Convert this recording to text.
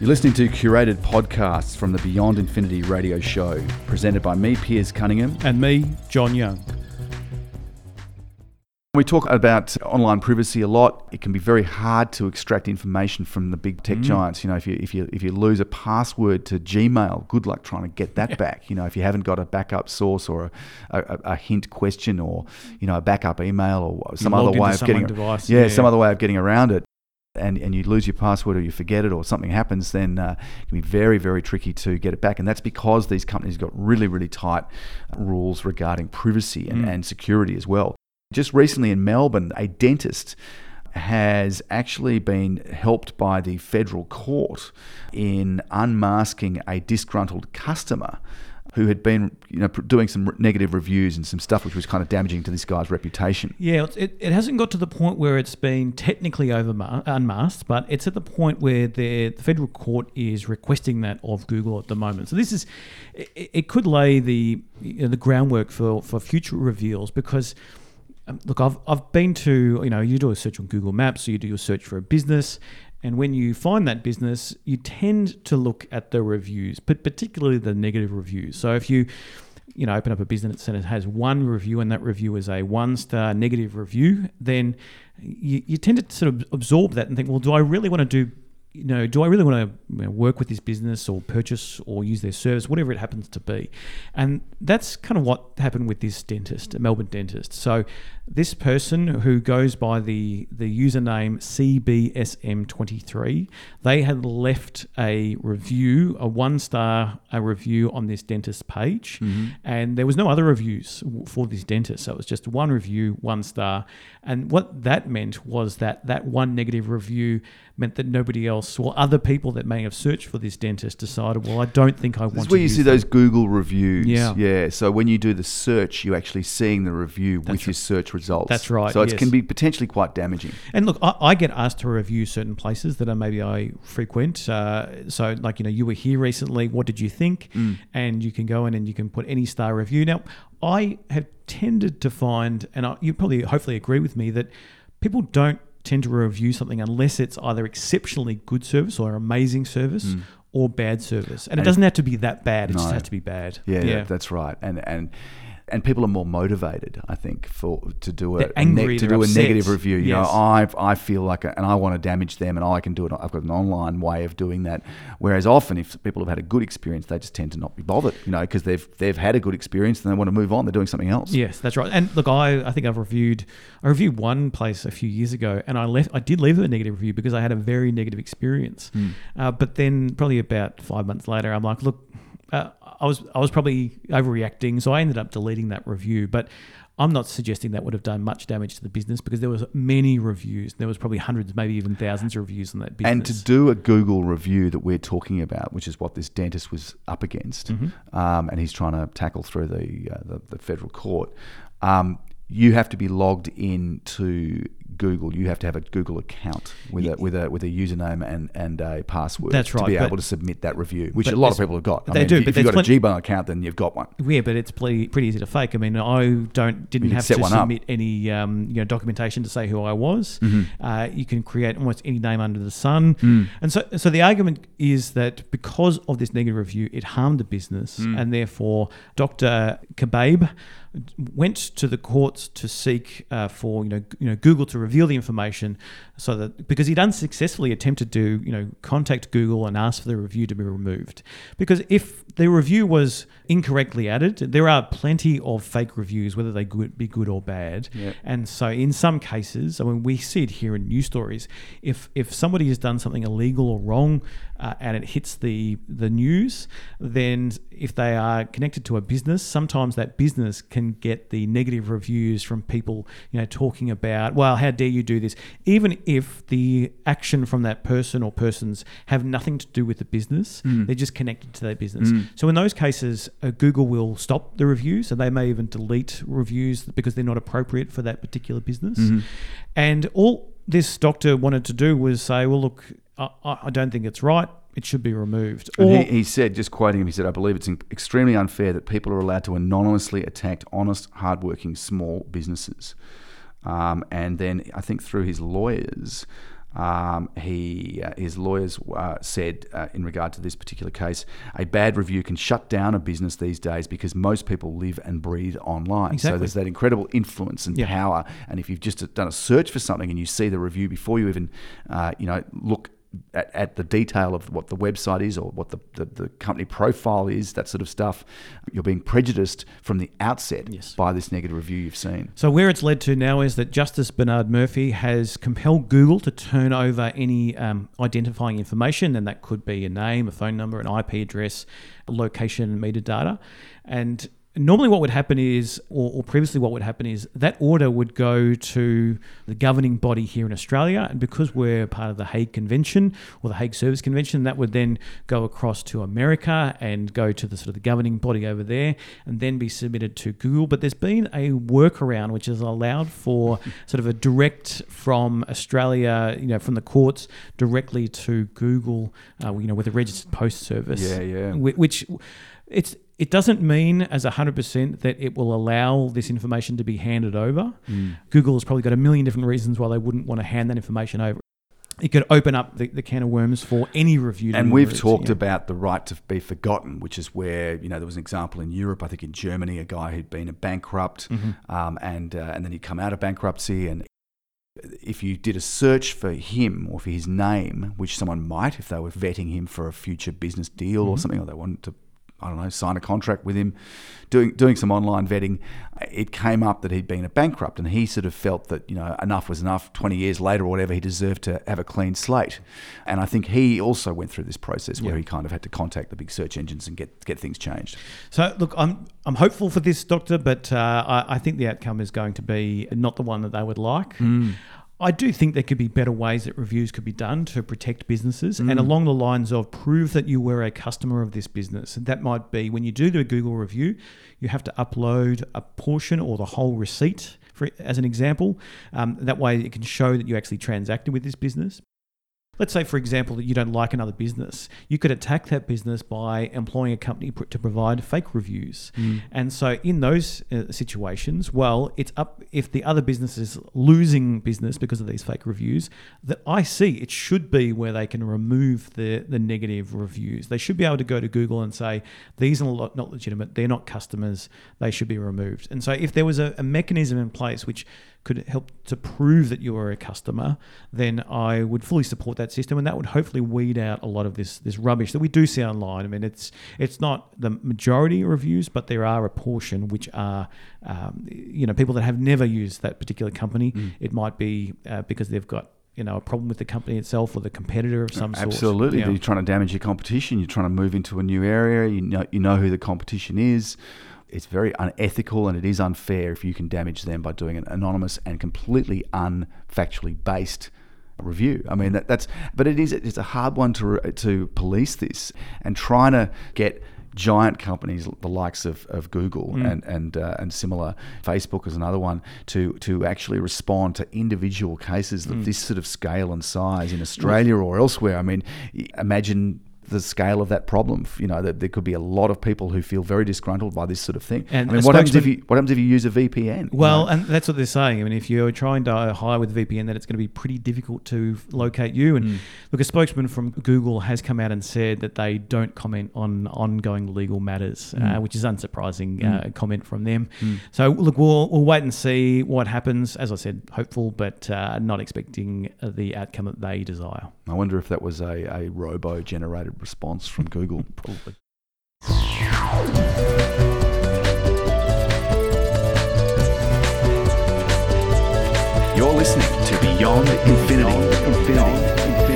You're listening to curated podcasts from the Beyond Infinity radio show, presented by me, Piers Cunningham. And me, John Young. We talk about online privacy a lot. It can be very hard to extract information from the big tech mm. giants. You know, if you if you if you lose a password to Gmail, good luck trying to get that back. You know, if you haven't got a backup source or a, a, a hint question or you know a backup email or some other way of getting device, yeah, yeah. some other way of getting around it. And, and you lose your password or you forget it or something happens, then uh, it can be very, very tricky to get it back. And that's because these companies got really, really tight rules regarding privacy and, and security as well. Just recently in Melbourne, a dentist has actually been helped by the federal court in unmasking a disgruntled customer who had been you know doing some negative reviews and some stuff which was kind of damaging to this guy's reputation. Yeah, it, it hasn't got to the point where it's been technically unmasked, but it's at the point where the, the federal court is requesting that of Google at the moment. So this is, it, it could lay the you know, the groundwork for for future reveals because. Um, Look, I've, I've been to, you know, you do a search on Google Maps, so you do your search for a business, and when you find that business, you tend to look at the reviews, but particularly the negative reviews. So if you, you know, open up a business and it has one review and that review is a one star negative review, then you, you tend to sort of absorb that and think, well, do I really want to do, you know, do I really want to work with this business or purchase or use their service, whatever it happens to be? And that's kind of what happened with this dentist, a mm. Melbourne dentist. So this person who goes by the the username CBSM23, they had left a review, a one star a review on this dentist page, mm-hmm. and there was no other reviews for this dentist. So it was just one review, one star, and what that meant was that that one negative review meant that nobody else or other people that may have searched for this dentist decided, well, I don't think I want This is to where you see them. those Google reviews. Yeah. Yeah. So when you do the search, you're actually seeing the review That's with your search results. That's right, So it yes. can be potentially quite damaging. And look, I, I get asked to review certain places that I maybe I frequent. Uh, so, like you know, you were here recently. What did you think? And you can go in and you can put any star review. Now, I have tended to find, and I, you probably hopefully agree with me that people don't tend to review something unless it's either exceptionally good service or amazing service. Mm. Or bad service, and it doesn't have to be that bad. It just has to be bad. Yeah, that- that's right. And and and people are more motivated, I think, for to do a, They're a neg- to do a negative review. You Yes. know, I I feel like, a, and I want to damage them, and I can do it. I've got an online way of doing that. Whereas often, if people have had a good experience, they just tend to not be bothered. You know, because they've they've had a good experience and they want to move on. They're doing something else. Yes, that's right. And look, I, I think I've reviewed I reviewed one place a few years ago, and I left I did leave a negative review because I had a very negative experience. Uh, but then probably about five months later, I'm like, look, uh, I was I was probably overreacting, so I ended up deleting that review. But I'm not suggesting that would have done much damage to the business because there was many reviews. There was probably hundreds, maybe even thousands of reviews on that business. And to do a Google review that we're talking about, which is what this dentist was up against, Mm-hmm. um, and he's trying to tackle through the, uh, the, the federal court, um, you have to be logged in to Google. You have to have a Google account with a with a with a username and, and a password. That's right, To be able to submit that review, which a lot of people have got. I they mean, do, If, but if you've got a Gmail account, then you've got one. Yeah, but it's pretty, pretty easy to fake. I mean, I don't didn't have to one up. submit any um, you know documentation to say who I was. Mm-hmm. Uh, you can create almost any name under the sun, Mm. and so so the argument is that because of this negative review, it harmed the business, Mm. and therefore Dr. Kabbabe went to the courts to seek uh, for you know you know Google to reveal the information so that because he'd unsuccessfully attempted to you know contact Google and ask for the review to be removed because if the review was incorrectly added there are plenty of fake reviews whether they good be good or bad Yeah. and so in some cases I mean we see it here in news stories if if somebody has done something illegal or wrong uh, and it hits the the news then if they are connected to a business sometimes that business can get the negative reviews from people you know talking about well how dare you do this? Even if the action from that person or persons have nothing to do with the business hmm. they're just connected to that business. Hmm. So in those cases uh, google will stop the reviews and they may even delete reviews because they're not appropriate for that particular business. Hmm. And all this doctor wanted to do was say well look I, I don't think it's right. It should be removed. And or he, he said, just quoting him, he said, I believe it's extremely unfair that people are allowed to anonymously attack honest, hardworking small businesses. Um, and then I think through his lawyers, Um, he, uh, his lawyers uh, said uh, in regard to this particular case, a bad review can shut down a business these days because most people live and breathe online. So there's that incredible influence and Yeah. power. And if you've just done a search for something and you see the review before you even, uh, you know, look at, at the detail of what the website is or what the, the, the company profile is, that sort of stuff, you're being prejudiced from the outset Yes. by this negative review you've seen. So where it's led to now is that Justice Bernard Murphy has compelled Google to turn over any um, identifying information, and that could be a name, a phone number, an IP address, location, metadata, and normally what would happen is, or, or previously what would happen is, that order would go to the governing body here in Australia, and because we're part of the Hague Convention or the Hague Service Convention, that would then go across to America and go to the sort of the governing body over there, and then be submitted to Google. But there's been a workaround which has allowed for sort of a direct from Australia, you know, from the courts directly to Google, uh, you know, with a registered post service. Yeah, yeah. Which it's it doesn't mean as 100% that it will allow this information to be handed over. Mm. Google has probably got a million different reasons why they wouldn't want to hand that information over. It could open up the, the can of worms for any review. And we've talked yeah. about the right to be forgotten, which is where you know there was an example in Europe, I think in Germany, a guy who'd been a bankrupt, Mm-hmm. um, and uh, and then he'd come out of bankruptcy, and if you did a search for him or for his name, which someone might if they were vetting him for a future business deal Mm-hmm. or something, or they wanted to. I don't know, sign a contract with him, doing doing some online vetting. It came up that he'd been a bankrupt, and he sort of felt that you know enough was enough. Twenty years later, or whatever, he deserved to have a clean slate. And I think he also went through this process where Yeah. he kind of had to contact the big search engines and get get things changed. So look, I'm I'm hopeful for this, Doctor, but uh, I, I think the outcome is going to be not the one that they would like. I do think there could be better ways that reviews could be done to protect businesses, and along the lines of prove that you were a customer of this business. And that might be when you do the Google review, you have to upload a portion or the whole receipt, for as an example. Um, that way, it can show that you actually transacted with this business. Let's say, for example, that you don't like another business. You could attack that business by employing a company pr- to provide fake reviews. And so, in those uh, situations, well, it's up if the other business is losing business because of these fake reviews. That I see it should be where they can remove the the negative reviews. They should be able to go to Google and say these are not not legitimate. They're not customers. They should be removed. And so, if there was a, a mechanism in place which could help to prove that you are a customer, then I would fully support that system, and that would hopefully weed out a lot of this this rubbish that we do see online. I mean, it's it's not the majority of reviews, but there are a portion which are, um, you know, people that have never used that particular company. It might be uh, because they've got you know a problem with the company itself or the competitor of some sort. Absolutely, Yeah. you're trying to damage your competition. You're trying to move into a new area. You know, you know who the competition is. It's very unethical and it is unfair if you can damage them by doing an anonymous and completely unfactually based review. I mean, that, that's but it is it's a hard one to to police this and trying to get giant companies the likes of, of Google and and uh, and similar Facebook is another one to to actually respond to individual cases of this sort of scale and size in Australia or elsewhere. I mean, imagine the scale of that problem. You know, that there could be a lot of people who feel very disgruntled by this sort of thing. And I mean, what happens if you what happens if you use a VPN? you Well, know? and that's what they're saying. I mean, if you're trying to hire with VPN, then it's going to be pretty difficult to locate you. And look, a spokesman from Google has come out and said that they don't comment on ongoing legal matters, uh, which is unsurprising uh, comment from them. So look, we'll we'll wait and see what happens. As I said, hopeful, but uh, not expecting the outcome that they desire. I wonder if that was a, a robo generated response from Google. Probably. You're listening to Beyond Infinity.